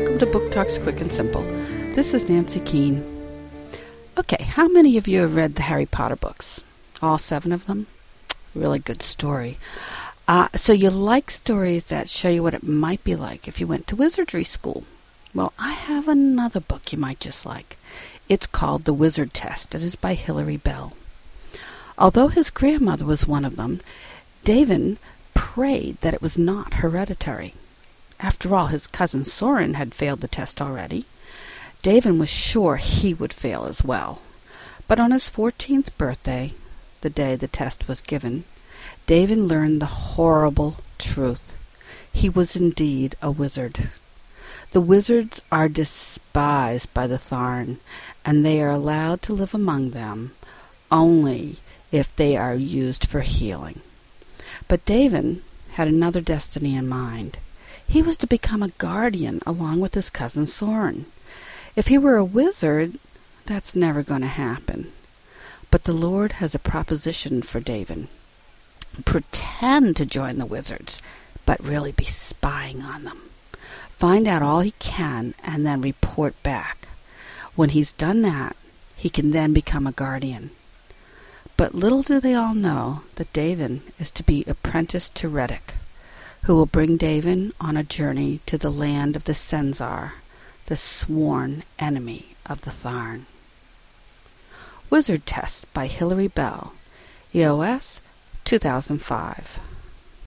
to Book Talks Quick and Simple. This is Nancy Keene. Okay, how many of you have read the Harry Potter books? All seven of them? Really good story. Uh, so you like stories that show you what it might be like if you went to wizardry school. Well, I have another book you might just like. It's called The Wizard Test. It is by Hilari Bell. Although his grandmother was one of them, Dayven prayed that it was not hereditary. After all, his cousin Soren had failed the test already. Dayven was sure he would fail as well. But on his fourteenth birthday, the day the test was given, Dayven learned the horrible truth. He was indeed a wizard. The wizards are despised by the Tharn, and they are allowed to live among them only if they are used for healing. But Davin had another destiny in mind. He was to become a guardian along with his cousin Soren. If he were a wizard, that's never going to happen. But the Lord has a proposition for Dayven. Pretend to join the wizards, but really be spying on them. Find out all he can and then report back. When he's done that, he can then become a guardian. But little do they all know that Dayven is to be apprenticed to Reddick who will bring Dayven on a journey to the land of the Senzar, the sworn enemy of the Tharn. Wizard Test by Hilari Bell, EOS 2005.